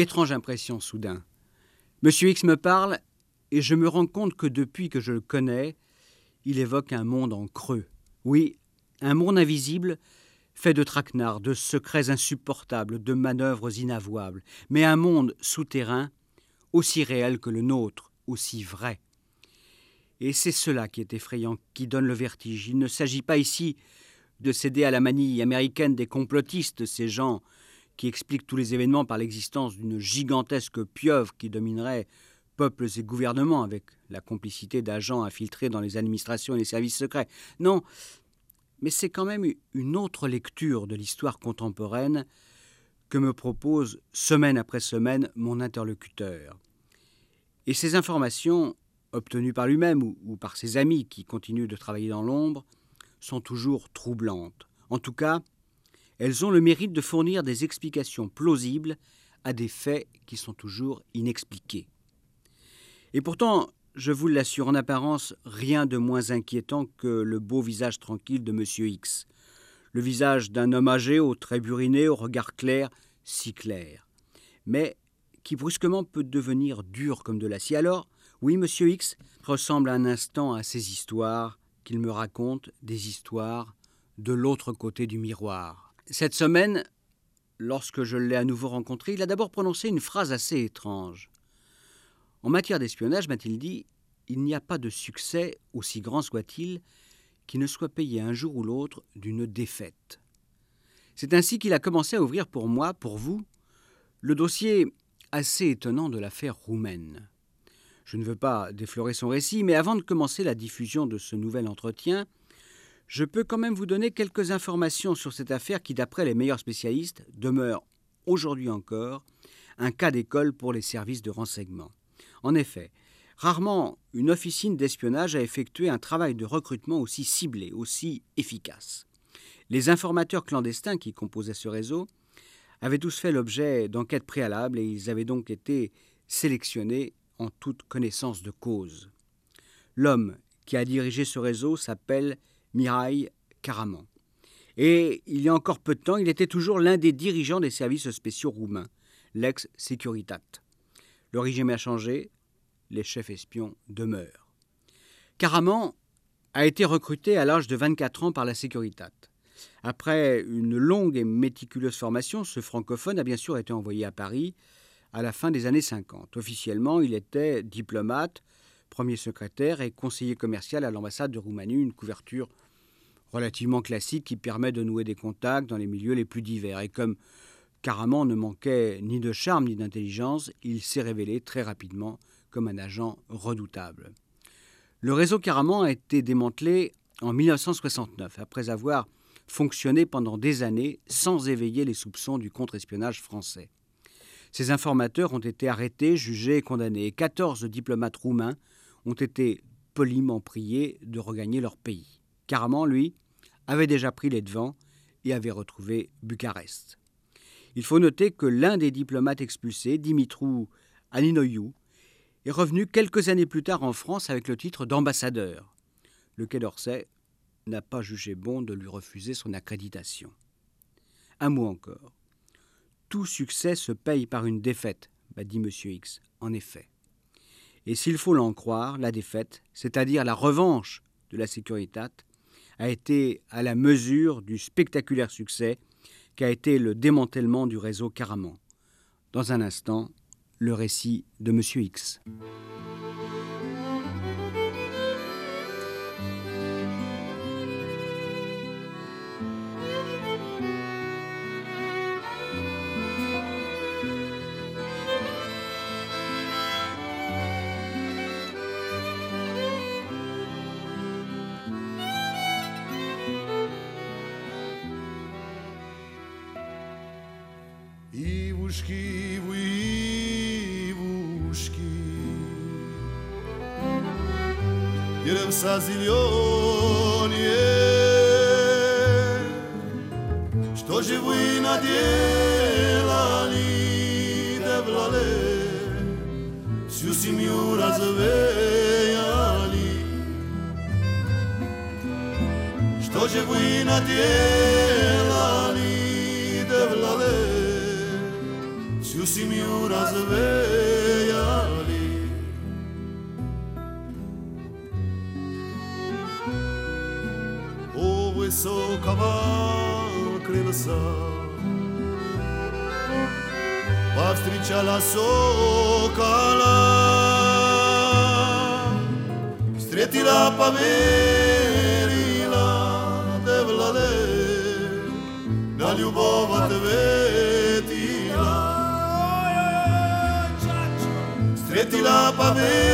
Étrange impression soudain. Monsieur X me parle et je me rends compte que depuis que je le connais, il évoque un monde en creux. Oui, un monde invisible, fait de traquenards, de secrets insupportables, de manœuvres inavouables, mais un monde souterrain, aussi réel que le nôtre, aussi vrai. Et c'est cela qui est effrayant, qui donne le vertige. Il ne s'agit pas ici de céder à la manie américaine des complotistes, ces gens qui expliquent tous les événements par l'existence d'une gigantesque pieuvre qui dominerait peuples et gouvernements avec la complicité d'agents infiltrés dans les administrations et les services secrets. Non, mais c'est quand même une autre lecture de l'histoire contemporaine que me propose semaine après semaine mon interlocuteur. Et ces informations, obtenues par lui-même ou, par ses amis qui continuent de travailler dans l'ombre, sont toujours troublantes. En tout cas, elles ont le mérite de fournir des explications plausibles à des faits qui sont toujours inexpliqués. Et pourtant, je vous l'assure, en apparence, rien de moins inquiétant que le beau visage tranquille de M. X. Le visage d'un homme âgé, aux traits burinés, au regard clair, si clair. Mais qui brusquement peut devenir dur comme de l'acier. Alors, oui, M. X ressemble un instant à ces histoires qu'il me raconte, des histoires de l'autre côté du miroir. Cette semaine, lorsque je l'ai à nouveau rencontré, il a d'abord prononcé une phrase assez étrange. En matière d'espionnage, m'a-t-il dit, il n'y a pas de succès, aussi grand soit-il, qui ne soit payé un jour ou l'autre d'une défaite. C'est ainsi qu'il a commencé à ouvrir pour moi, pour vous, le dossier assez étonnant de l'affaire roumaine. Je ne veux pas déflorer son récit, mais avant de commencer la diffusion de ce nouvel entretien, je peux quand même vous donner quelques informations sur cette affaire qui, d'après les meilleurs spécialistes, demeure aujourd'hui encore un cas d'école pour les services de renseignement. En effet, rarement une officine d'espionnage a effectué un travail de recrutement aussi ciblé, aussi efficace. Les informateurs clandestins qui composaient ce réseau avaient tous fait l'objet d'enquêtes préalables et ils avaient donc été sélectionnés en toute connaissance de cause. L'homme qui a dirigé ce réseau s'appelle Mirail Karaman. Et il y a encore peu de temps, il était toujours l'un des dirigeants des services spéciaux roumains, l'ex-Securitat. Le régime a changé, les chefs espions demeurent. Caraman a été recruté à l'âge de 24 ans par la Securitat. Après une longue et méticuleuse formation, ce francophone a bien sûr été envoyé à Paris à la fin des années 50. Officiellement, il était diplomate, premier secrétaire et conseiller commercial à l'ambassade de Roumanie, une couverture relativement classique qui permet de nouer des contacts dans les milieux les plus divers. Et comme Caraman ne manquait ni de charme ni d'intelligence, il s'est révélé très rapidement comme un agent redoutable. Le réseau Caraman a été démantelé en 1969, après avoir fonctionné pendant des années sans éveiller les soupçons du contre-espionnage français. Ces informateurs ont été arrêtés, jugés et condamnés, et 14 diplomates roumains ont été poliment priés de regagner leur pays. Caraman, lui, avait déjà pris les devants et avait retrouvé Bucarest. Il faut noter que l'un des diplomates expulsés, Dimitrou Aninoiou, est revenu quelques années plus tard en France avec le titre d'ambassadeur. Le Quai d'Orsay n'a pas jugé bon de lui refuser son accréditation. Un mot encore. Tout succès se paye par une défaite, m'a dit M. X. En effet. Et s'il faut l'en croire, la défaite, c'est-à-dire la revanche de la Sécuritat, a été à la mesure du spectaculaire succès qu'a été le démantèlement du réseau Caraman. Dans un instant, le récit de M. X. sa zilionie Što živina djelali devlale Sju si mi razvejali Što živina djelali devlale Sju se o Simeoras veio ali. Ovo mi ju razvejali O visokava krilsa Повстречала сокола Встретила, поверила, да владе На любого тебя para ver.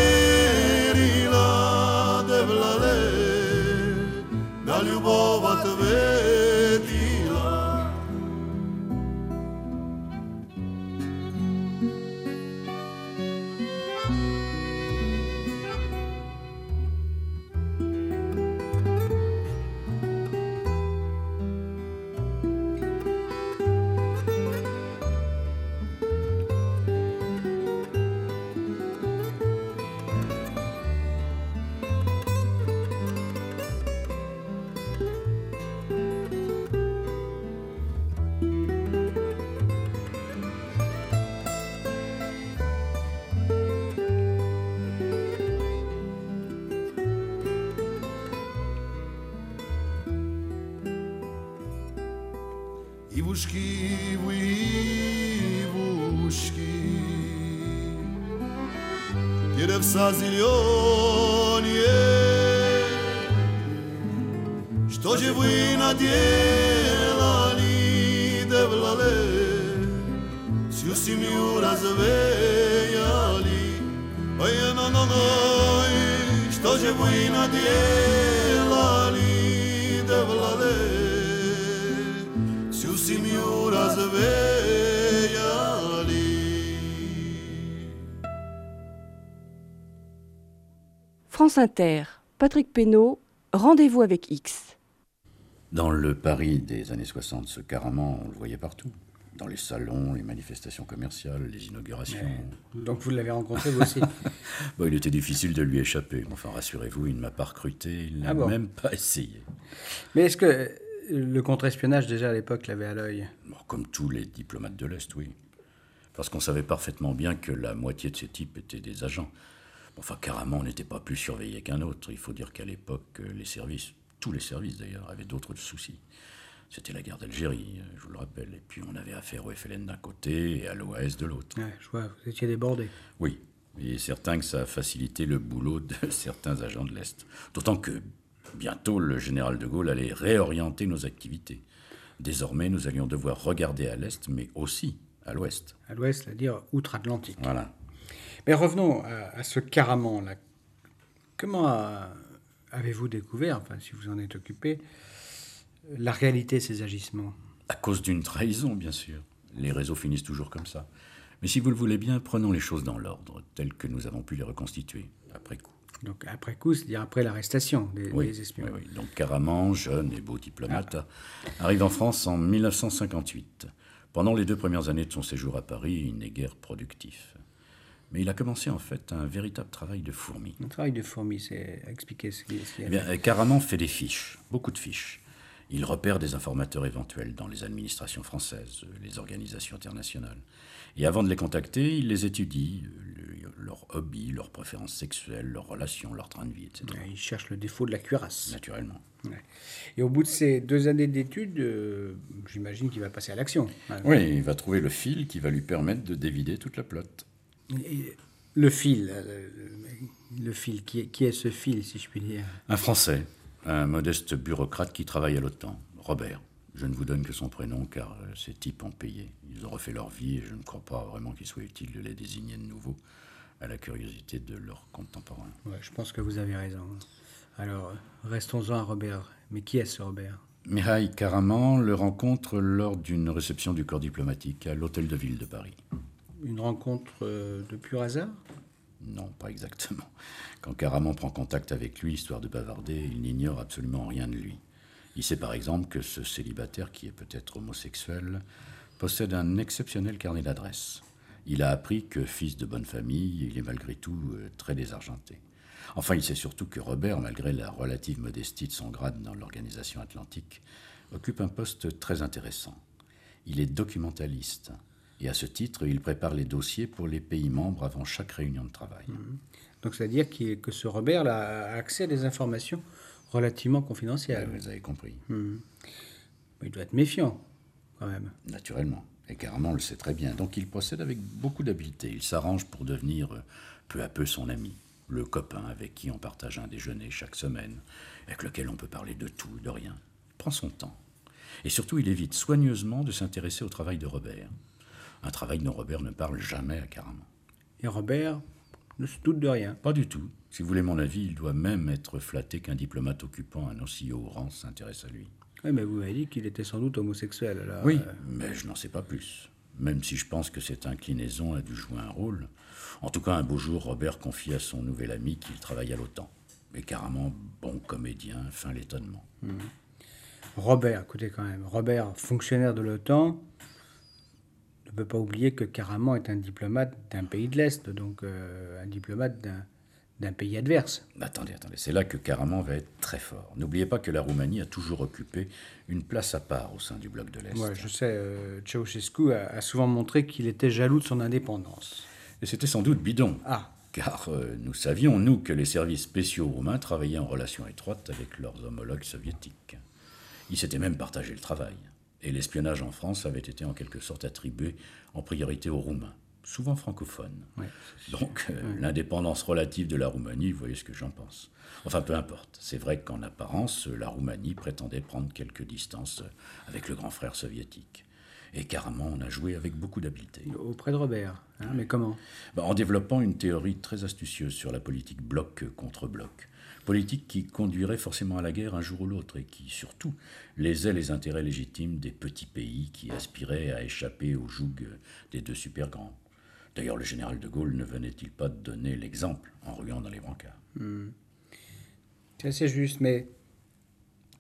Će vina djelani devlale Sju si mi ju razvejali Pa je na nogoj Što će vina djelani devlale Sju si mi ju France Inter, Patrick Pénaud, Rendez-vous avec X. Dans le Paris des années 60, ce carrément, on le voyait partout. Dans les salons, les manifestations commerciales, les inaugurations. Donc vous l'avez rencontré vous aussi Bon, il était difficile de lui échapper. Enfin, rassurez-vous, il ne m'a pas recruté, il n'a Ah bon même pas essayé. Mais est-ce que le contre-espionnage déjà à l'époque l'avait à l'œil? Bon, comme tous les diplomates de l'Est, oui. Parce qu'on savait parfaitement bien que la moitié de ces types étaient des agents. Enfin, carrément, on n'était pas plus surveillé qu'un autre. Il faut dire qu'à l'époque, euh, les services, tous les services d'ailleurs, avaient d'autres soucis. C'était la guerre d'Algérie, je vous le rappelle. Et puis on avait affaire au FLN d'un côté et à l'OAS de l'autre. Ouais, je vois, vous étiez débordé. Oui, il est certain que ça a facilité le boulot de certains agents de l'Est. D'autant que bientôt le général de Gaulle allait réorienter nos activités. Désormais, nous allions devoir regarder à l'Est, mais aussi à l'Ouest. À l'ouest, c'est-à-dire outre-Atlantique. Voilà. Mais revenons à, à ce Caraman-là. Comment avez-vous découvert, enfin si vous en êtes occupé, la réalité de ces agissements? À cause d'une trahison, bien sûr. Les réseaux finissent toujours comme ça. Mais si vous le voulez bien, prenons les choses dans l'ordre, telles que nous avons pu les reconstituer, après coup. Donc après coup, c'est-à-dire après l'arrestation des, Oui, des espions. oui, oui. Donc Caraman, jeune et beau diplomate, arrive en France en 1958. Pendant les deux premières années de son séjour à Paris, il n'est guère productif. Mais il a commencé en fait un véritable travail de fourmi. Le travail de fourmi, c'est expliquer ce qu'il y Eh a bien, fait. euh, Caraman fait des fiches, beaucoup de fiches. Il repère des informateurs éventuels dans les administrations françaises, euh, les organisations internationales. Et avant de les contacter, il les étudie, euh, le- leurs hobbies, leurs préférences sexuelles, leurs relations, leur train de vie, etc. Il cherche le défaut de la cuirasse. Naturellement. Ouais. Et au bout de ces deux années d'études, euh, j'imagine qu'il va passer à l'action. Oui, il va trouver le fil qui va lui permettre de dévider toute la plotte. Le fil, euh, le, le fil, qui est, qui est ce fil, si je puis dire? Un Français, un modeste bureaucrate qui travaille à l'OTAN, Robert. Je ne vous donne que son prénom car euh, ces types ont payé. Ils ont refait leur vie et je ne crois pas vraiment qu'il soit utile de les désigner de nouveau à la curiosité de leurs contemporains. Ouais, Je pense que vous avez raison. Alors, restons-en à Robert. Mais qui est ce Robert? Mihai Karaman le rencontre lors d'une réception du corps diplomatique à l'Hôtel de Ville de Paris. Une rencontre euh, de pur hasard? Non, pas exactement. Quand Karaman prend contact avec lui, histoire de bavarder, il n'ignore absolument rien de lui. Il sait par exemple que ce célibataire, qui est peut-être homosexuel, possède un exceptionnel carnet d'adresses. Il a appris que, fils de bonne famille, il est malgré tout euh, très désargenté. Enfin, il sait surtout que Robert, malgré la relative modestie de son grade dans l'organisation atlantique, occupe un poste très intéressant. Il est documentaliste, Et à ce titre, il prépare les dossiers pour les pays membres avant chaque réunion de travail. Donc c'est-à-dire que ce Robert a accès à des informations relativement confidentielles. vous avez compris. Hmm. Il doit être méfiant, quand même. Naturellement. Et Caraman le sait très bien. Donc il procède avec beaucoup d'habileté. Il s'arrange pour devenir euh, peu à peu son ami, le copain avec qui on partage un déjeuner chaque semaine, avec lequel on peut parler de tout, de rien. Il prend son temps. Et surtout, il évite soigneusement de s'intéresser au travail de Robert. Un travail dont Robert ne parle jamais à Caraman. Et Robert ne se doute de rien. Pas du tout. Si vous voulez mon avis, il doit même être flatté qu'un diplomate occupant un aussi haut rang s'intéresse à lui. Oui, mais vous m'avez dit qu'il était sans doute homosexuel. alors, Oui, euh, mais je n'en sais pas plus. Même si je pense que cette inclinaison a dû jouer un rôle. En tout cas, un beau jour, Robert confie à son nouvel ami qu'il travaille à l'OTAN. Et carrément, bon comédien, fin l'étonnement. Robert, écoutez quand même, Robert, fonctionnaire de l'OTAN, ne peut pas oublier que Caraman est un diplomate d'un pays de l'Est, donc euh, un diplomate d'un, pays adverse. Attendez, attendez, c'est là que Caraman va être très fort. N'oubliez pas que la Roumanie a toujours occupé une place à part au sein du bloc de l'Est. Ouais, je sais, euh, Ceausescu a, a souvent montré qu'il était jaloux de son indépendance. Et c'était sans doute bidon. Ah, Car euh, nous savions, nous, que les services spéciaux roumains travaillaient en relation étroite avec leurs homologues soviétiques. Ils s'étaient même partagé le travail. Et l'espionnage en France avait été en quelque sorte attribué en priorité aux Roumains, souvent francophones. ouais. Donc, euh, l'indépendance relative de la Roumanie, vous voyez ce que j'en pense. Enfin, peu importe. C'est vrai qu'en apparence, la Roumanie prétendait prendre quelques distances avec le grand frère soviétique. Et carrément, on a joué avec beaucoup d'habileté. Auprès de Robert. hein, mais comment? Bah, en développant une théorie très astucieuse sur la politique bloc contre bloc. Politique qui conduirait forcément à la guerre un jour ou l'autre et qui, surtout, lésait les intérêts légitimes des petits pays qui aspiraient à échapper au joug des deux super grands. D'ailleurs, le général de Gaulle ne venait-il pas de donner l'exemple en ruant dans les brancards? C'est assez juste, mais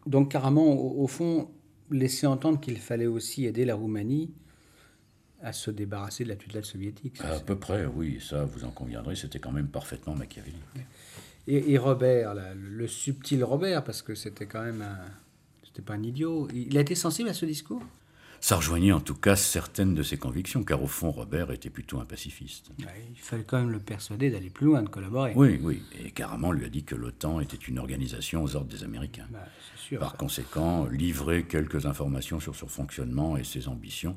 donc carrément, au, au fond, laisser entendre qu'il fallait aussi aider la Roumanie à se débarrasser de la tutelle soviétique. À peu près, oui, ça, vous en conviendrez, c'était quand même parfaitement machiavélique. Et, et Robert, là, le, subtil Robert, parce que c'était quand même un. C'était pas un idiot. Il a été sensible à ce discours? Ça rejoignait en tout cas certaines de ses convictions, car au fond, Robert était plutôt un pacifiste. Ouais, Il fallait quand même le persuader d'aller plus loin, de collaborer. Oui, oui, et carrément lui a dit que l'OTAN était une organisation aux ordres des Américains. Bah, c'est sûr. Par ça. conséquent, livrer quelques informations sur son fonctionnement et ses ambitions,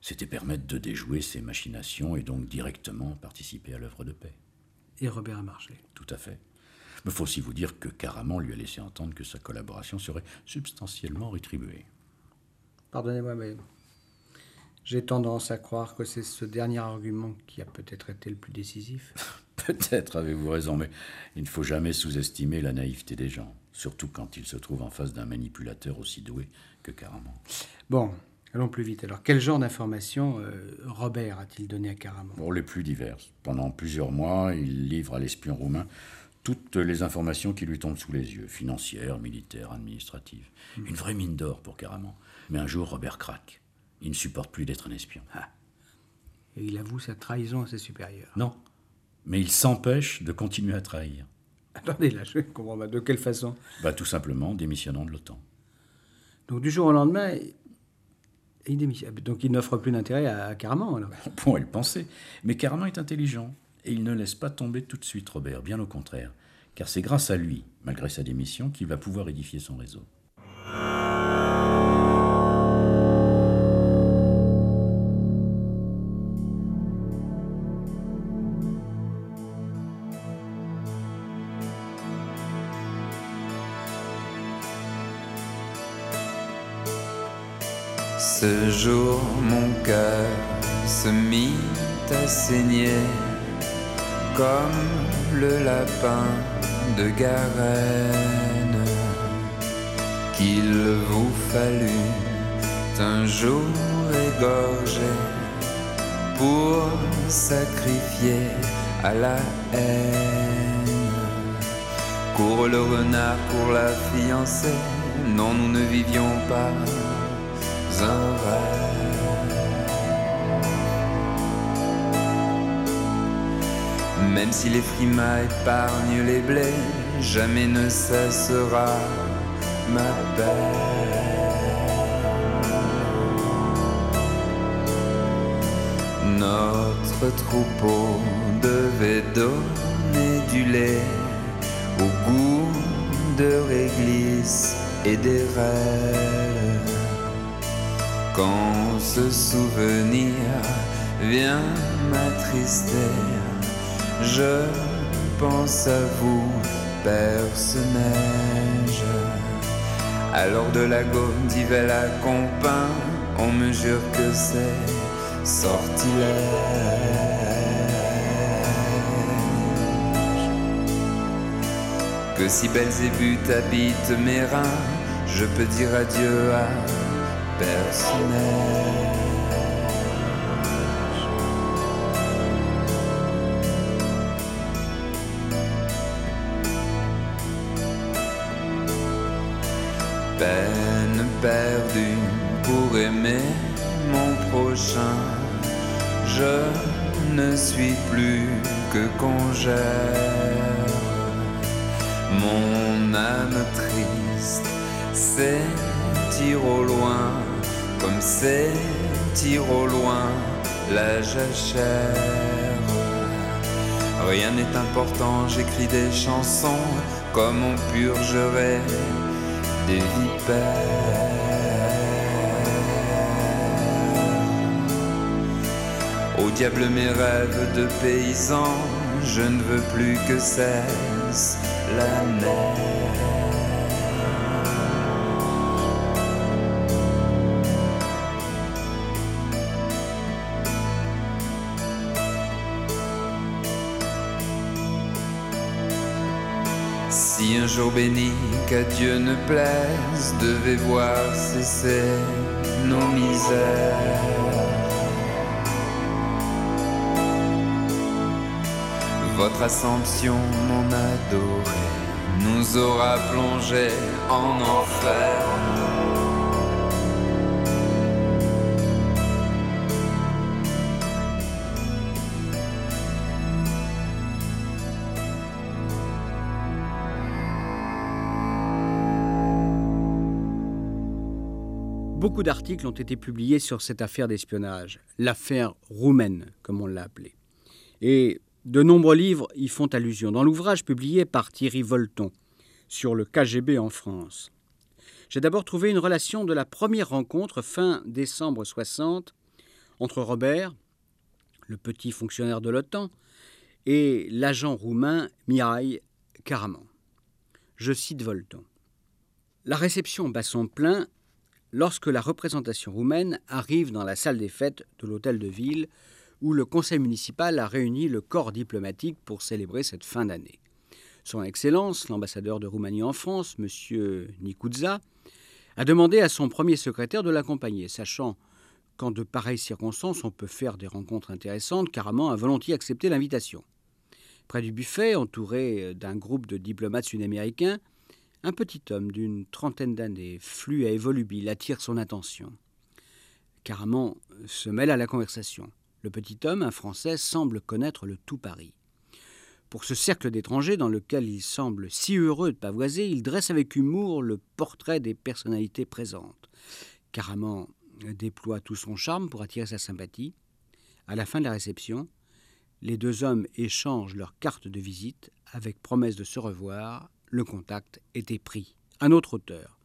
c'était permettre de déjouer ses machinations et donc directement participer à l'œuvre de paix. Et Robert a marché. Tout à fait. Mais il faut aussi vous dire que Caraman lui a laissé entendre que sa collaboration serait substantiellement rétribuée. Pardonnez-moi, mais j'ai tendance à croire que c'est ce dernier argument qui a peut-être été le plus décisif. Peut-être avez-vous raison, mais il ne faut jamais sous-estimer la naïveté des gens, surtout quand ils se trouvent en face d'un manipulateur aussi doué que Caraman. Bon, allons plus vite. Alors, quel genre d'informations euh, Robert a-t-il donné à Caraman? Pour les plus diverses. Pendant plusieurs mois, il livre à l'espion roumain toutes les informations qui lui tombent sous les yeux, financières, militaires, administratives. Une vraie mine d'or pour Caraman. Mais un jour, Robert craque. Il ne supporte plus d'être un espion. Et il avoue sa trahison à ses supérieurs. Non. Mais il s'empêche de continuer à trahir. Attendez, là, je comprends pas. De quelle façon? Bah, tout simplement démissionnant de l'OTAN. Donc, du jour au lendemain, il- démissionne. Donc, il n'offre plus d'intérêt à, à Caraman, alors. On pourrait le penser. Mais Caraman est intelligent. Et il ne laisse pas tomber tout de suite Robert, bien au contraire. Car c'est grâce à lui, malgré sa démission, qu'il va pouvoir édifier son réseau. Ce jour, mon cœur se mit à saigner comme le lapin de Garenne. Qu'il vous fallut un jour égorger pour sacrifier à la haine. Cours le renard pour la fiancée, non, nous ne vivions pas un rêve. Même si les frimas épargnent les blés, jamais ne cessera ma peine. Notre troupeau devait donner du lait au goût de réglisse et des rêves. Quand ce souvenir vient m'attrister, je pense à vous, Neige. Alors de la gomme d'Yvel à Compin, on mesure que c'est sortilège. Que si Belzébuth habite mes reins, je peux dire adieu à personnel. Pour aimer mon prochain, je ne suis plus que congère. Mon âme triste s'étire au loin, comme s'étire au loin la jachère. Rien n'est important, j'écris des chansons comme on purgerait des vipères. Au diable mes rêves de paysan, je ne veux plus que cesse la neige. Si un jour béni qu'à Dieu ne plaise devait voir cesser nos misères. Votre assomption, mon adoré, nous aura plongé en enfer. Beaucoup d'articles ont été publiés sur cette affaire d'espionnage, l'affaire roumaine, comme on l'a appelée. De nombreux livres y font allusion. Dans l'ouvrage publié par Thierry Volton sur le KGB en France, j'ai d'abord trouvé une relation de la première rencontre fin décembre 60 entre Robert, le petit fonctionnaire de l'OTAN, et l'agent roumain Mihai Karaman. Je cite Volton. La réception bat son plein lorsque la représentation roumaine arrive dans la salle des fêtes de l'hôtel de ville où le conseil municipal a réuni le corps diplomatique pour célébrer cette fin d'année. Son Excellence, l'ambassadeur de Roumanie en France, M. Nikouza, a demandé à son premier secrétaire de l'accompagner, sachant qu'en de pareilles circonstances on peut faire des rencontres intéressantes, Caraman a volontiers accepté l'invitation. Près du buffet, entouré d'un groupe de diplomates sud-américains, un petit homme d'une trentaine d'années, fluet et volubile, attire son attention. Caraman se mêle à la conversation. Le petit homme, un Français, semble connaître le tout Paris. Pour ce cercle d'étrangers dans lequel il semble si heureux de pavoiser, il dresse avec humour le portrait des personnalités présentes. Caraman déploie tout son charme pour attirer sa sympathie. À la fin de la réception, les deux hommes échangent leurs cartes de visite avec promesse de se revoir le contact était pris. Un autre auteur,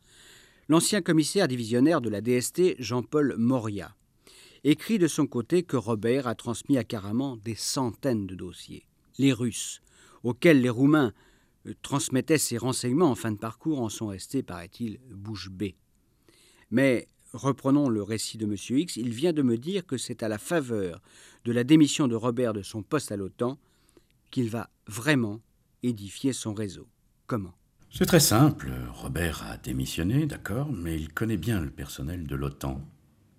l'ancien commissaire divisionnaire de la DST, Jean-Paul Moria, écrit de son côté que Robert a transmis à Caraman des centaines de dossiers. Les Russes, auxquels les Roumains euh, transmettaient ces renseignements en fin de parcours, en sont restés, paraît-il, bouche bée. Mais reprenons le récit de M. X, il vient de me dire que c'est à la faveur de la démission de Robert de son poste à l'OTAN qu'il va vraiment édifier son réseau. Comment? C'est très simple. Robert a démissionné, d'accord, mais il connaît bien le personnel de l'OTAN.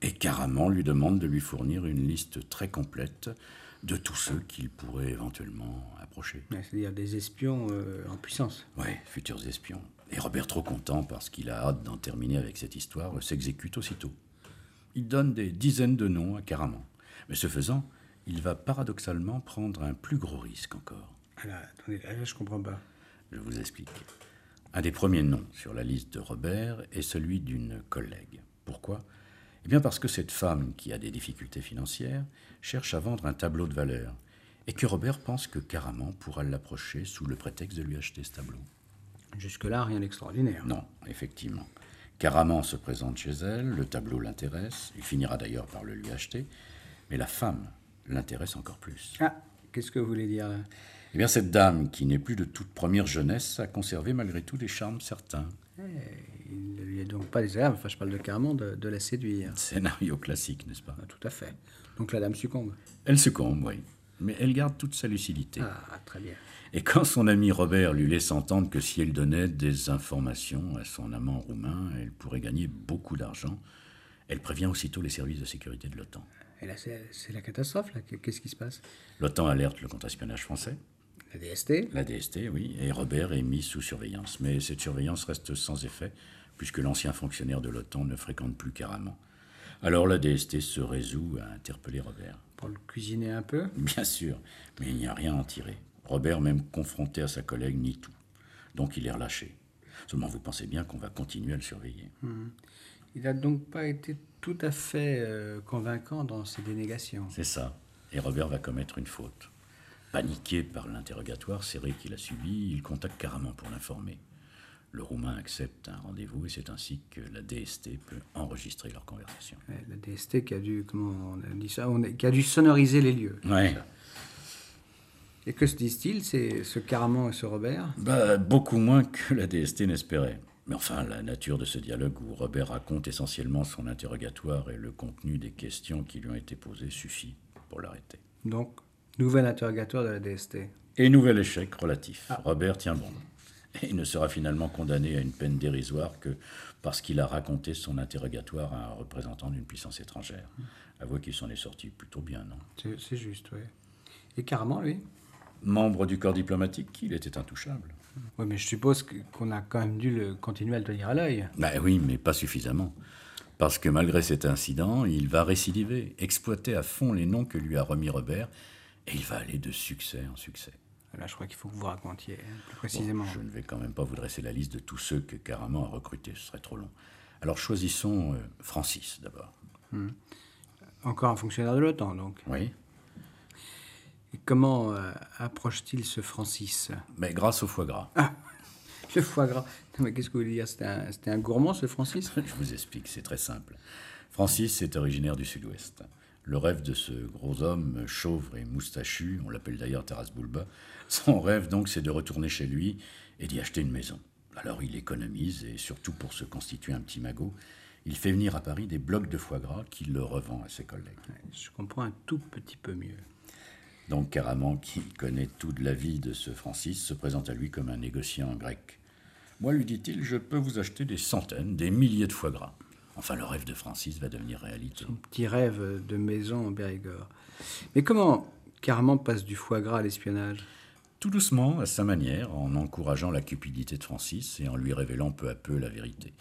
Et Caraman lui demande de lui fournir une liste très complète de tous ceux qu'il pourrait éventuellement approcher. C'est-à-dire des espions euh, en puissance. Oui, futurs espions. Et Robert, trop content parce qu'il a hâte d'en terminer avec cette histoire, s'exécute aussitôt. Il donne des dizaines de noms à Caraman. Mais ce faisant, il va paradoxalement prendre un plus gros risque encore. Ah là, attendez, là, je comprends pas. Je vous explique. Un des premiers noms sur la liste de Robert est celui d'une collègue. Pourquoi? Eh bien parce que cette femme, qui a des difficultés financières, cherche à vendre un tableau de valeur, et que Robert pense que Caraman pourra l'approcher sous le prétexte de lui acheter ce tableau. Jusque-là, rien d'extraordinaire. Non, effectivement. Caraman se présente chez elle, le tableau l'intéresse, il finira d'ailleurs par le lui acheter, mais la femme l'intéresse encore plus. Ah, qu'est-ce que vous voulez dire là? Eh bien, cette dame, qui n'est plus de toute première jeunesse, a conservé malgré tout des charmes certains. Eh, Il ne lui est donc pas désagréable, enfin je parle de Caraman, de, de la séduire. Scénario classique, n'est-ce pas? Ah, tout à fait. Donc la dame succombe. Elle succombe, oui, mais elle garde toute sa lucidité. Ah, très bien. Et quand son ami Robert lui laisse entendre que si elle donnait des informations à son amant roumain, elle pourrait gagner beaucoup d'argent, elle prévient aussitôt les services de sécurité de l'OTAN. Et là, c'est c'est la catastrophe, là. Qu'est-ce qui se passe? L'OTAN alerte le contre-espionnage français, La DST la DST, oui, et Robert est mis sous surveillance. Mais cette surveillance reste sans effet, puisque l'ancien fonctionnaire de l'OTAN ne fréquente plus Caraman. Alors la DST se résout à interpeller Robert. Pour le cuisiner un peu? Bien sûr, mais il n'y a rien à en tirer. Robert, même confronté à sa collègue, nie tout. Donc il est relâché. Seulement, vous pensez bien qu'on va continuer à le surveiller. Il n'a donc pas été tout à fait euh, convaincant dans ses dénégations. C'est ça. Et Robert va commettre une faute. Paniqué par l'interrogatoire serré qu'il a subi, il contacte Caraman pour l'informer. Le Roumain accepte un rendez-vous et c'est ainsi que la DST peut enregistrer leur conversation. Ouais, La DST qui a dû, comment on a dit ça, On a- qui a dû sonoriser les lieux. Ouais. Et que se disent-ils, c'est ce Caraman et ce Robert? Bah, beaucoup moins que la DST n'espérait. Mais enfin, la nature de ce dialogue où Robert raconte essentiellement son interrogatoire et le contenu des questions qui lui ont été posées suffit pour l'arrêter. Donc, nouvel interrogatoire de la DST. Et nouvel échec relatif. Robert tient bon. Et il ne sera finalement condamné à une peine dérisoire que parce qu'il a raconté son interrogatoire à un représentant d'une puissance étrangère. Avouez qu'il s'en est sorti plutôt bien, non? C'est juste, oui. Et Caraman, lui? Membre du corps diplomatique, il était intouchable. Oui, mais je suppose qu'on a quand même dû le continuer à le tenir à l'œil. Ben oui, mais pas suffisamment. Parce que malgré cet incident, il va récidiver, exploiter à fond les noms que lui a remis Robert, et il va aller de succès en succès. Là, je crois qu'il faut que vous racontiez hein, plus Bon, précisément. je ne vais quand même pas vous dresser la liste de tous ceux que Caraman a recrutés, ce serait trop long. Alors choisissons euh, Francis d'abord. Encore un fonctionnaire de l'OTAN, donc. Oui, Et comment euh, approche-t-il ce Francis? Mais grâce au foie gras. Le foie gras. Non, mais qu'est-ce que vous voulez dire? C'était un, c'était un gourmand, ce Francis? Je vous explique, c'est très simple. Francis est originaire du sud-ouest. Le rêve de ce gros homme, chauve et moustachu, on l'appelle d'ailleurs Taras Bulba, son rêve donc c'est de retourner chez lui et d'y acheter une maison. Alors il économise et surtout pour se constituer un petit magot, il fait venir à Paris des blocs de foie gras qu'il le revend à ses collègues. Je comprends un tout petit peu mieux. Donc Caraman, qui connaît toute la vie de ce Francis, se présente à lui comme un négociant grec. Moi, lui dit-il, je peux vous acheter des centaines, des milliers de foie gras. Enfin, le rêve de Francis va devenir réalité. Petit rêve de maison en Périgord. Mais comment Caraman passe du foie gras à l'espionnage? Tout doucement, à sa manière, en encourageant la cupidité de Francis et en lui révélant peu à peu la vérité.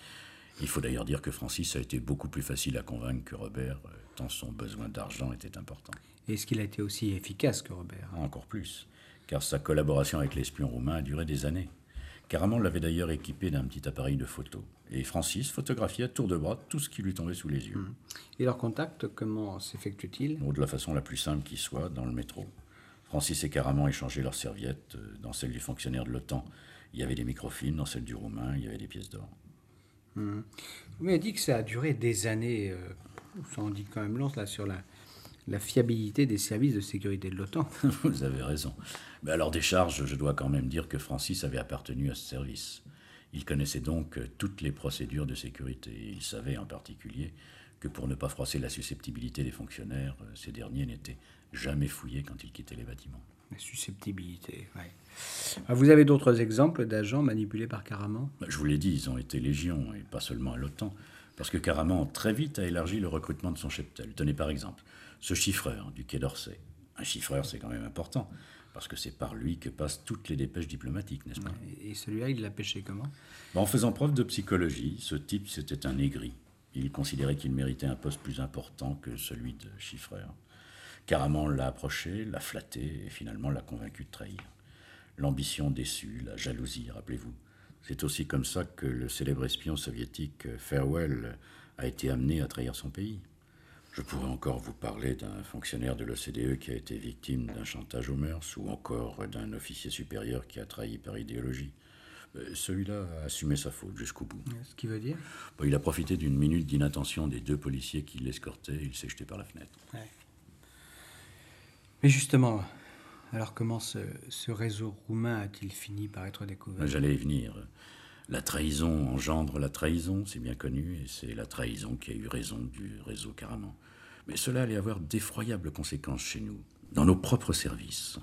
Il faut d'ailleurs dire que Francis a été beaucoup plus facile à convaincre que Robert, euh, tant son besoin d'argent était important. Est-ce qu'il a été aussi efficace que Robert? Encore plus, car sa collaboration avec l'espion roumain a duré des années. Caraman l'avait d'ailleurs équipé d'un petit appareil de photo. Et Francis photographiait à tour de bras tout ce qui lui tombait sous les yeux. Et leur contact, comment s'effectue-t-il? Bon, de la façon la plus simple qui soit, dans le métro. Francis et Caraman échangeaient leurs serviettes. euh, Dans celle du fonctionnaire de l'OTAN, il y avait des microfilms. Dans celle du Roumain, il y avait des pièces d'or. Vous m'avez dit que ça a duré des années. euh, ça en dit quand même long là, sur la, la fiabilité des services de sécurité de l'OTAN. Vous avez raison. Mais alors des charges, je dois quand même dire que Francis avait appartenu à ce service. Il connaissait donc euh, toutes les procédures de sécurité. Il savait en particulier que pour ne pas froisser la susceptibilité des fonctionnaires, euh, ces derniers n'étaient jamais fouillés quand ils quittaient les bâtiments. La susceptibilité. Ah, Vous avez d'autres exemples d'agents manipulés par Caraman Bah, Je vous l'ai dit, ils ont été légion, et pas seulement à l'OTAN, parce que Caraman très vite a élargi le recrutement de son cheptel. Tenez par exemple, ce chiffreur du Quai d'Orsay. Un chiffreur, c'est quand même important, parce que c'est par lui que passent toutes les dépêches diplomatiques, n'est-ce pas? Et celui-là, il l'a pêché comment? Bah, En faisant preuve de psychologie, ce type, c'était un aigri. Il considérait qu'il méritait un poste plus important que celui de chiffreur. Caraman l'a approché, l'a flatté et finalement l'a convaincu de trahir. L'ambition déçue, la jalousie, rappelez-vous. C'est aussi comme ça que le célèbre espion soviétique Farewell a été amené à trahir son pays. Je pourrais encore vous parler d'un fonctionnaire de l'OCDE qui a été victime d'un chantage aux mœurs, ou encore d'un officier supérieur qui a trahi par idéologie. Euh, celui-là a assumé sa faute jusqu'au bout. Ce qui veut dire il a profité d'une minute d'inattention des deux policiers qui l'escortaient et il s'est jeté par la fenêtre. Mais justement, alors comment ce, réseau roumain a-t-il fini par être découvert? J'allais y venir. La trahison engendre la trahison, c'est bien connu, et c'est la trahison qui a eu raison du réseau Caraman. Mais cela allait avoir d'effroyables conséquences chez nous, dans nos propres services.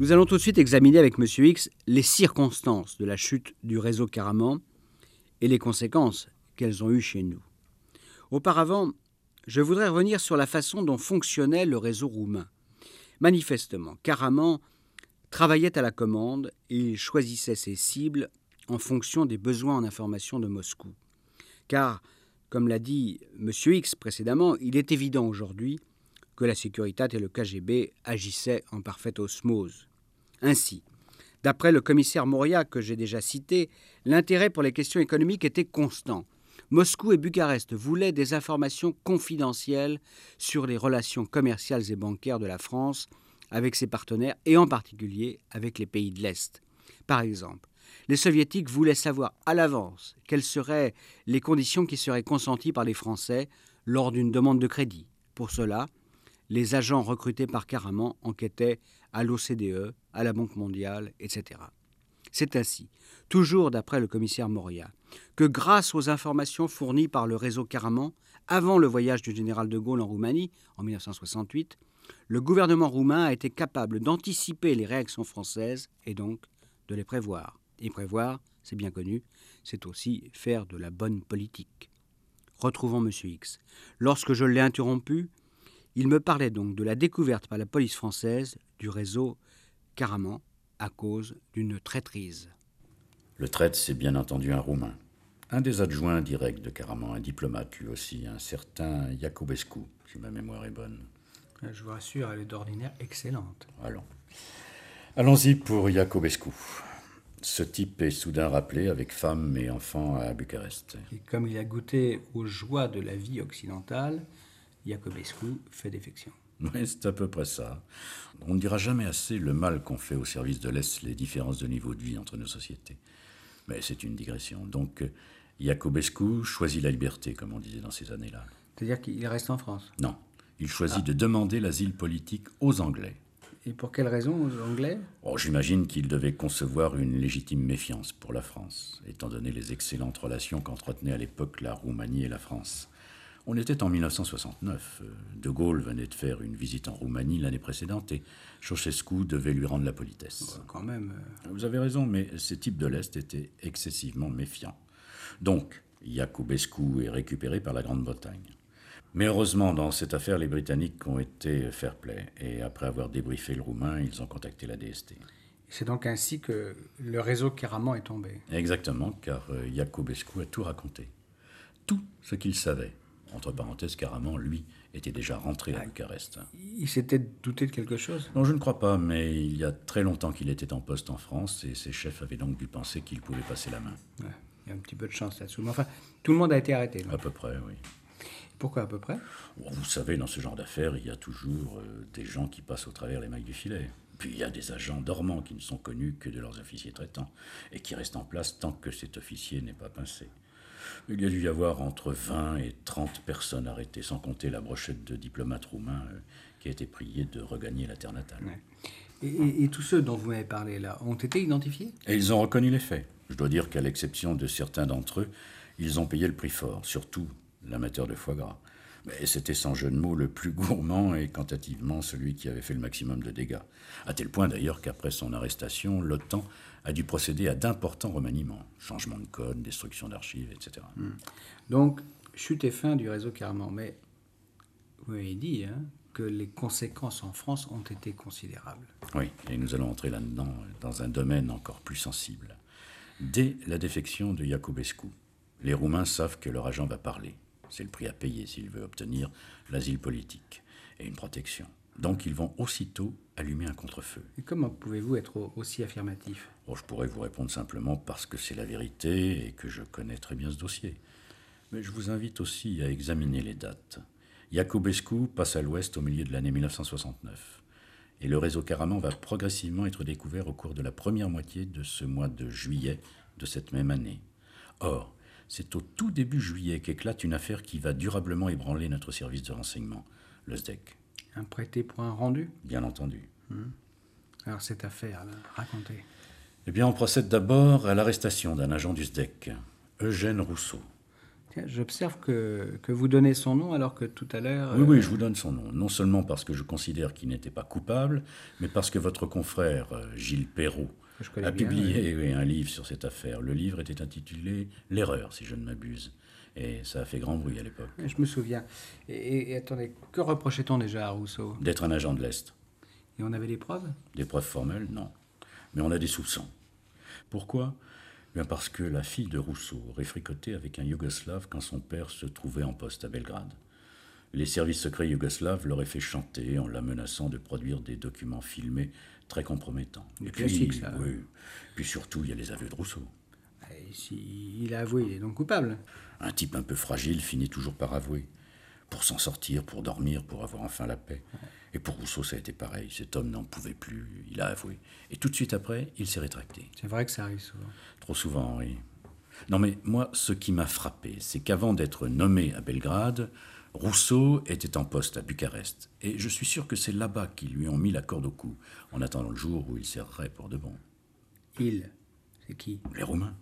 Nous allons tout de suite examiner avec M. X les circonstances de la chute du réseau Caraman et les conséquences qu'elles ont eues chez nous. Auparavant, je voudrais revenir sur la façon dont fonctionnait le réseau roumain. Manifestement, Caraman travaillait à la commande et il choisissait ses cibles en fonction des besoins en information de Moscou. Car, comme l'a dit M. X précédemment, il est évident aujourd'hui que la Sécuritat et le KGB agissaient en parfaite osmose. Ainsi, d'après le commissaire Moria que j'ai déjà cité, l'intérêt pour les questions économiques était constant. Moscou et Bucarest voulaient des informations confidentielles sur les relations commerciales et bancaires de la France avec ses partenaires et en particulier avec les pays de l'Est. Par exemple, les soviétiques voulaient savoir à l'avance quelles seraient les conditions qui seraient consenties par les Français lors d'une demande de crédit. Pour cela, les agents recrutés par Caraman enquêtaient à l'OCDE, à la Banque mondiale, etc. C'est ainsi, toujours d'après le commissaire Moria, que grâce aux informations fournies par le réseau Caraman avant le voyage du général de Gaulle en Roumanie en 1968, le gouvernement roumain a été capable d'anticiper les réactions françaises et donc de les prévoir. Et prévoir, c'est bien connu, c'est aussi faire de la bonne politique. Retrouvons M. X. Lorsque je l'ai interrompu, il me parlait donc de la découverte par la police française du réseau Caraman à cause d'une traîtrise. Le traître, c'est bien entendu un Roumain. Un des adjoints directs de Caraman, un diplomate lui aussi, un certain Iacobescu, si ma mémoire est bonne. Je vous rassure, elle est d'ordinaire excellente. Allons. Allons-y pour Iacobescu. Ce type est soudain rappelé avec femme et enfants à Bucarest. Et comme il a goûté aux joies de la vie occidentale, Iacobescu fait défection. Oui, c'est à peu près ça. On ne dira jamais assez le mal qu'ont fait au service de l'Est les différences de niveau de vie entre nos sociétés. Mais c'est une digression. Donc, Iacobescu choisit la liberté, comme on disait dans ces années-là. C'est-à-dire qu'il reste en France? Non, il choisit de demander l'asile politique aux Anglais. Et pour quelle raison aux Anglais? Oh, J'imagine qu'il devait concevoir une légitime méfiance pour la France, étant donné les excellentes relations qu'entretenaient à l'époque la Roumanie et la France. On était en 1969. euh, De Gaulle venait de faire une visite en Roumanie l'année précédente et Ceausescu devait lui rendre la politesse. Quand même. euh, Vous avez raison, mais ces types de l'Est étaient excessivement méfiants. Donc, Iacobescu est récupéré par la Grande-Bretagne. Mais heureusement, dans cette affaire, les Britanniques ont été fair-play, et après avoir débriefé le Roumain, ils ont contacté la DST. C'est donc ainsi que le réseau Caraman est tombé. Exactement, car euh, Iacobescu a tout raconté. Tout ce qu'il savait. Entre parenthèses, Caraman, lui, était déjà rentré à Bucarest. Il s'était douté de quelque chose? Non, je ne crois pas, mais il y a très longtemps qu'il était en poste en France, et ses chefs avaient donc dû penser qu'il pouvait passer la main. Ouais, Il y a un petit peu de chance là-dessous. Mais enfin, tout le monde a été arrêté. À peu près, oui. Pourquoi à peu près? Bon, vous savez, dans ce genre d'affaires, il y a toujours euh, des gens qui passent au travers les mailles du filet. Puis il y a des agents dormants qui ne sont connus que de leurs officiers traitants et qui restent en place tant que cet officier n'est pas pincé. Il y a dû y avoir entre 20 et 30 personnes arrêtées, sans compter la brochette de diplomates roumains euh, qui a été priée de regagner la terre natale. Ouais. et, et- et tous ceux dont vous m'avez parlé là ont été identifiés? Et ils ont reconnu les faits. Je dois dire qu'à l'exception de certains d'entre eux, ils ont payé le prix fort, surtout l'amateur de foie gras. Mais c'était sans jeu de mots le plus gourmand et quantitativement celui qui avait fait le maximum de dégâts. À tel point d'ailleurs qu'après son arrestation, l'OTAN a dû procéder à d'importants remaniements. Changement de code, destruction d'archives, etc. Donc, chute et fin du réseau Caraman. Mais vous avez dit hein, que les conséquences en France ont été considérables. Oui, et nous allons entrer là-dedans dans un domaine encore plus sensible. Dès la défection de Iacobescu, les Roumains savent que leur agent va parler. C'est le prix à payer s'il veut obtenir l'asile politique et une protection. Donc ils vont aussitôt allumer un contre-feu. Et comment pouvez-vous être au- aussi affirmatif? Bon, je pourrais vous répondre simplement parce que c'est la vérité et que je connais très bien ce dossier. Mais je vous invite aussi à examiner les dates. Iacobescu passe à l'ouest au milieu de l'année 1969. Et le réseau Caraman va progressivement être découvert au cours de la première moitié de ce mois de juillet de cette même année. Or, c'est au tout début juillet qu'éclate une affaire qui va durablement ébranler notre service de renseignement, le SDEC, Un prêté pour un rendu bien entendu. Alors, cette affaire, racontez. Eh bien, on procède d'abord à l'arrestation d'un agent du SDEC, Eugène Rousseau. J'observe que, que vous donnez son nom alors que tout à l'heure. Oui, euh, oui, je vous donne son nom. Non seulement parce que je considère qu'il n'était pas coupable, mais parce que votre confrère, euh, Gilles Perrault, a bien, publié oui, un livre sur cette affaire. Le livre était intitulé L'erreur, si je ne m'abuse. Et ça a fait grand bruit à l'époque. Je me souviens. Et, attendez, que reprochait-on déjà à Rousseau? D'être un agent de l'Est. Et on avait des preuves? Des preuves formelles Non. Mais on a des soupçons. Pourquoi? Eh Bien parce que la fille de Rousseau aurait fricoté avec un Yougoslave quand son père se trouvait en poste à Belgrade. Les services secrets yougoslaves l'auraient fait chanter en la menaçant de produire des documents filmés très compromettants. Et puis, ça. oui. Puis surtout, il y a les aveux de Rousseau. Si il a avoué, il est donc coupable. Un type un peu fragile finit toujours par avouer. Pour s'en sortir, pour dormir, pour avoir enfin la paix. Et pour Rousseau, ça a été pareil. Cet homme n'en pouvait plus. Il a avoué. Et tout de suite après, il s'est rétracté. C'est vrai que ça arrive souvent. Trop souvent, oui. Non, mais moi, ce qui m'a frappé, c'est qu'avant d'être nommé à Belgrade, Rousseau était en poste à Bucarest. Et je suis sûr que c'est là-bas qu'ils lui ont mis la corde au cou, en attendant le jour où il serrerait pour de bon. Il, c'est qui? Les Roumains,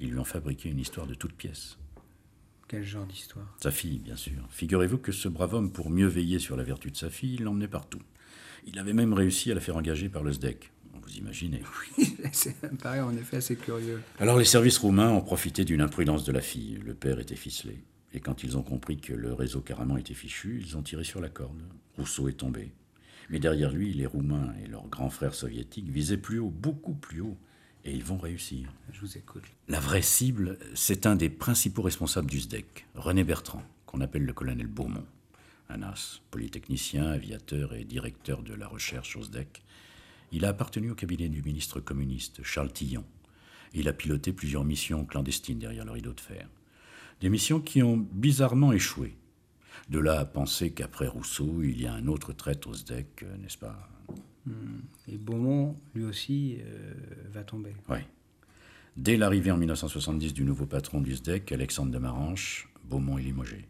ils lui ont fabriqué une histoire de toutes pièces. Quel genre d'histoire? Sa fille, bien sûr. Figurez-vous que ce brave homme, pour mieux veiller sur la vertu de sa fille, l'emmenait partout. Il avait même réussi à la faire engager par le SDEC. Vous imaginez. Ça me paraît en effet assez curieux. Alors les services roumains ont profité d'une imprudence de la fille. Le père était ficelé. Et quand ils ont compris que le réseau Caraman était fichu, ils ont tiré sur la corde. Rousseau est tombé. Mais derrière lui, les Roumains et leurs grands frères soviétiques visaient plus haut, beaucoup plus haut. Et ils vont réussir. Je vous écoute. La vraie cible, c'est un des principaux responsables du SDEC, René Bertrand, qu'on appelle le colonel Beaumont. Un as, polytechnicien, aviateur et directeur de la recherche au SDEC. Il a appartenu au cabinet du ministre communiste, Charles Tillon. Il a piloté plusieurs missions clandestines derrière le rideau de fer. Des missions qui ont bizarrement échoué. De là à penser qu'après Rousseau, il y a un autre traître au SDEC, euh, n'est-ce pas. Et Beaumont, lui aussi, euh, va tomber. Oui. Dès l'arrivée en 1970 du nouveau patron du SDEC, Alexandre de Maranche, Beaumont est limogé.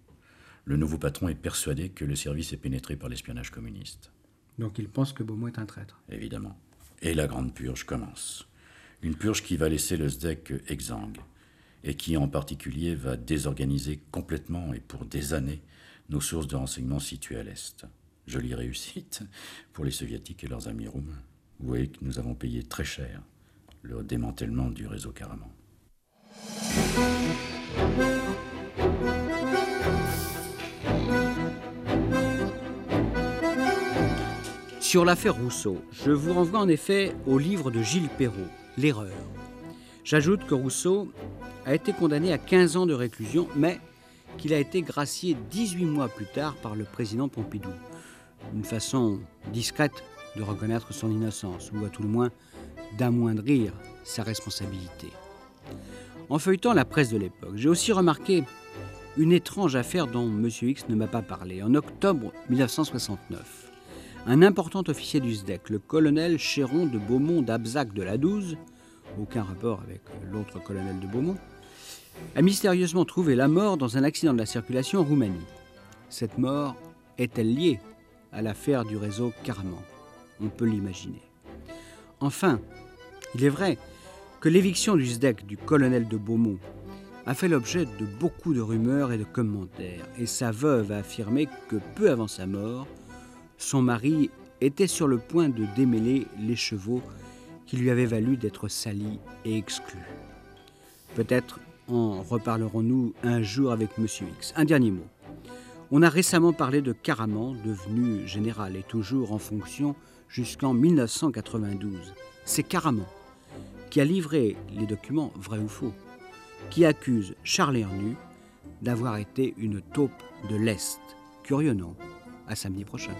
Le nouveau patron est persuadé que le service est pénétré par l'espionnage communiste. Donc il pense que Beaumont est un traître. Évidemment. Et la grande purge commence. Une purge qui va laisser le SDEC exsangue et qui en particulier va désorganiser complètement et pour des années nos sources de renseignement situées à l'Est. Jolie réussite pour les soviétiques et leurs amis roumains. Vous voyez que nous avons payé très cher le démantèlement du réseau Caraman. Sur l'affaire Rousseau, je vous renvoie en effet au livre de Gilles Perrault, L'erreur. J'ajoute que Rousseau a été condamné à 15 ans de réclusion, mais qu'il a été gracié 18 mois plus tard par le président Pompidou. Une façon discrète de reconnaître son innocence, ou à tout le moins d'amoindrir sa responsabilité. En feuilletant la presse de l'époque, j'ai aussi remarqué une étrange affaire dont M. X ne m'a pas parlé. En octobre 1969, un important officier du SDEC, le colonel Chéron de Beaumont d'Abzac de la 12, aucun rapport avec l'autre colonel de Beaumont, a mystérieusement trouvé la mort dans un accident de la circulation en Roumanie. Cette mort est-elle liée à l'affaire du réseau Caraman On peut l'imaginer. Enfin, il est vrai que l'éviction du SDEC du colonel de Beaumont a fait l'objet de beaucoup de rumeurs et de commentaires, et sa veuve a affirmé que peu avant sa mort, son mari était sur le point de démêler les chevaux qui lui avaient valu d'être salis et exclus. Peut-être en reparlerons-nous un jour avec Monsieur X. Un dernier mot. On a récemment parlé de Caraman, devenu général et toujours en fonction jusqu'en 1992. C'est Caraman qui a livré les documents vrais ou faux, qui accuse Charles Hernu d'avoir été une taupe de l'Est. Curieux, non? À samedi prochain.